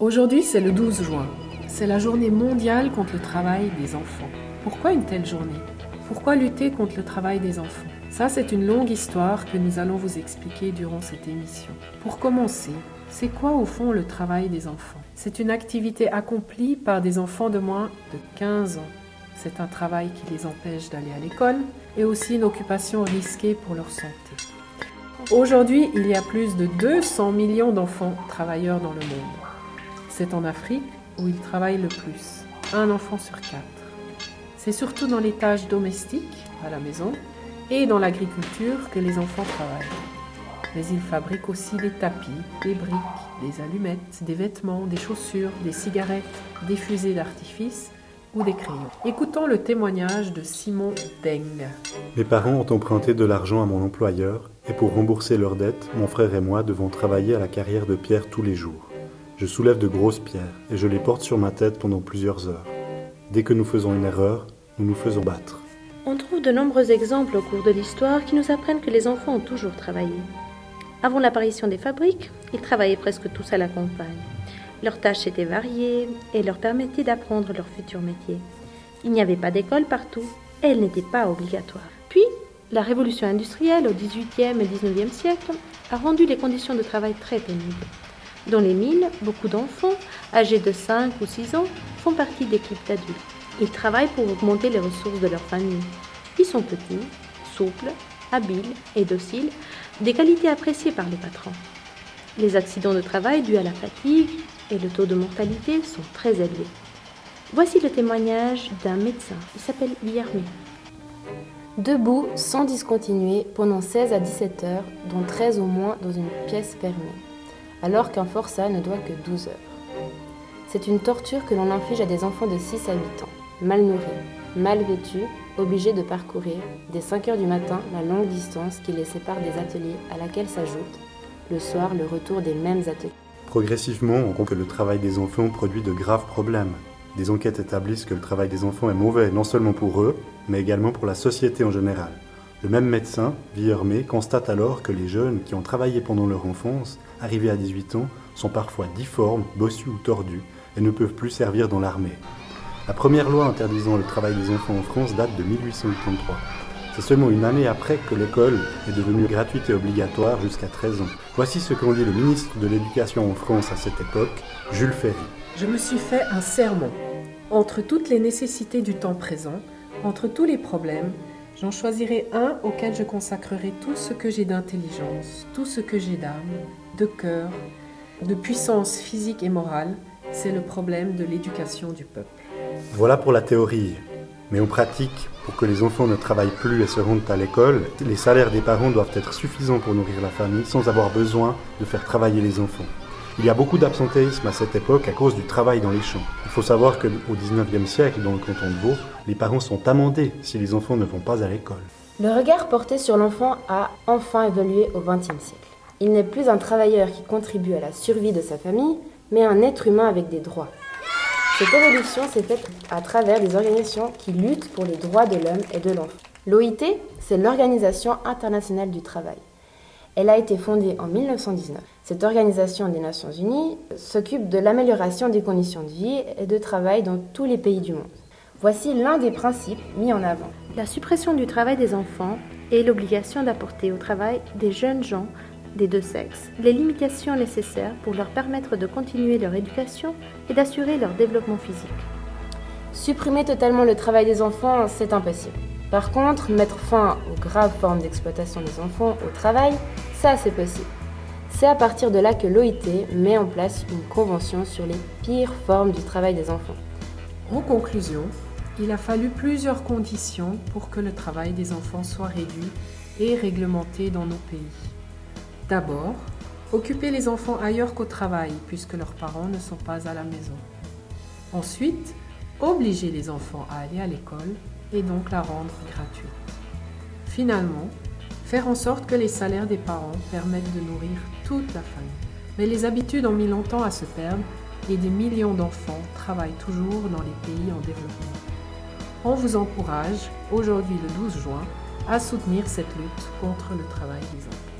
Aujourd'hui, c'est le 12 juin. C'est la journée mondiale contre le travail des enfants. Pourquoi une telle journée? Pourquoi lutter contre le travail des enfants? Ça, c'est une longue histoire que nous allons vous expliquer durant cette émission. Pour commencer, c'est quoi au fond le travail des enfants? C'est une activité accomplie par des enfants de moins de 15 ans. C'est un travail qui les empêche d'aller à l'école et aussi une occupation risquée pour leur santé. Aujourd'hui, il y a plus de 200 millions d'enfants travailleurs dans le monde. C'est en Afrique où ils travaillent le plus, un enfant sur quatre. C'est surtout dans les tâches domestiques, à la maison, et dans l'agriculture que les enfants travaillent. Mais ils fabriquent aussi des tapis, des briques, des allumettes, des vêtements, des chaussures, des cigarettes, des fusées d'artifice ou des crayons. Écoutons le témoignage de Simon Deng. Mes parents ont emprunté de l'argent à mon employeur et pour rembourser leurs dettes, mon frère et moi devons travailler à la carrière de pierre tous les jours. Je soulève de grosses pierres et je les porte sur ma tête pendant plusieurs heures. Dès que nous faisons une erreur, nous nous faisons battre. On trouve de nombreux exemples au cours de l'histoire qui nous apprennent que les enfants ont toujours travaillé. Avant l'apparition des fabriques, ils travaillaient presque tous à la campagne. Leurs tâches étaient variées et leur permettaient d'apprendre leur futur métier. Il n'y avait pas d'école partout et elle n'était pas obligatoire. Puis, la révolution industrielle au XVIIIe et XIXe siècle a rendu les conditions de travail très pénibles. Dans les mines, beaucoup d'enfants, âgés de 5 ou 6 ans, font partie d'équipes d'adultes. Ils travaillent pour augmenter les ressources de leur famille. Ils sont petits, souples, habiles et dociles, des qualités appréciées par les patrons. Les accidents de travail dus à la fatigue et le taux de mortalité sont très élevés. Voici le témoignage d'un médecin. Il s'appelle Guillermo. Debout, sans discontinuer, pendant 16 à 17 heures, dont 13 au moins dans une pièce fermée, alors qu'un forçat ne doit que 12 heures. C'est une torture que l'on inflige à des enfants de 6 à 8 ans, mal nourris, mal vêtus, obligés de parcourir, dès 5 heures du matin, la longue distance qui les sépare des ateliers à laquelle s'ajoute, le soir, le retour des mêmes ateliers. Progressivement, on comprend que le travail des enfants produit de graves problèmes. Des enquêtes établissent que le travail des enfants est mauvais non seulement pour eux, mais également pour la société en général. Le même médecin, Villermé, constate alors que les jeunes qui ont travaillé pendant leur enfance, arrivés à 18 ans, sont parfois difformes, bossus ou tordus et ne peuvent plus servir dans l'armée. La première loi interdisant le travail des enfants en France date de 1883. C'est seulement une année après que l'école est devenue gratuite et obligatoire jusqu'à 13 ans. Voici ce qu'en dit le ministre de l'Éducation en France à cette époque, Jules Ferry. Je me suis fait un sermon. Entre toutes les nécessités du temps présent, entre tous les problèmes, j'en choisirai un auquel je consacrerai tout ce que j'ai d'intelligence, tout ce que j'ai d'âme, de cœur, de puissance physique et morale, c'est le problème de l'éducation du peuple. Voilà pour la théorie. Mais en pratique, pour que les enfants ne travaillent plus et se rendent à l'école, les salaires des parents doivent être suffisants pour nourrir la famille sans avoir besoin de faire travailler les enfants. Il y a beaucoup d'absentéisme à cette époque à cause du travail dans les champs. Il faut savoir qu'au XIXe siècle, dans le canton de Vaud, les parents sont amendés si les enfants ne vont pas à l'école. Le regard porté sur l'enfant a enfin évolué au XXe siècle. Il n'est plus un travailleur qui contribue à la survie de sa famille, mais un être humain avec des droits. Cette évolution s'est faite à travers des organisations qui luttent pour les droits de l'homme et de l'enfant. L'OIT, c'est l'Organisation internationale du travail. Elle a été fondée en 1919. Cette organisation des Nations Unies s'occupe de l'amélioration des conditions de vie et de travail dans tous les pays du monde. Voici l'un des principes mis en avant. La suppression du travail des enfants et l'obligation d'apporter au travail des jeunes gens des deux sexes les limitations nécessaires pour leur permettre de continuer leur éducation et d'assurer leur développement physique. Supprimer totalement le travail des enfants, c'est impossible. Par contre, mettre fin aux graves formes d'exploitation des enfants au travail, ça c'est possible. C'est à partir de là que l'OIT met en place une convention sur les pires formes du travail des enfants. En conclusion, il a fallu plusieurs conditions pour que le travail des enfants soit réduit et réglementé dans nos pays. D'abord, occuper les enfants ailleurs qu'au travail, puisque leurs parents ne sont pas à la maison. Ensuite, obliger les enfants à aller à l'école et donc la rendre gratuite. Finalement, faire en sorte que les salaires des parents permettent de nourrir toute la famille. Mais les habitudes ont mis longtemps à se perdre et des millions d'enfants travaillent toujours dans les pays en développement. On vous encourage, aujourd'hui le 12 juin, à soutenir cette lutte contre le travail des enfants.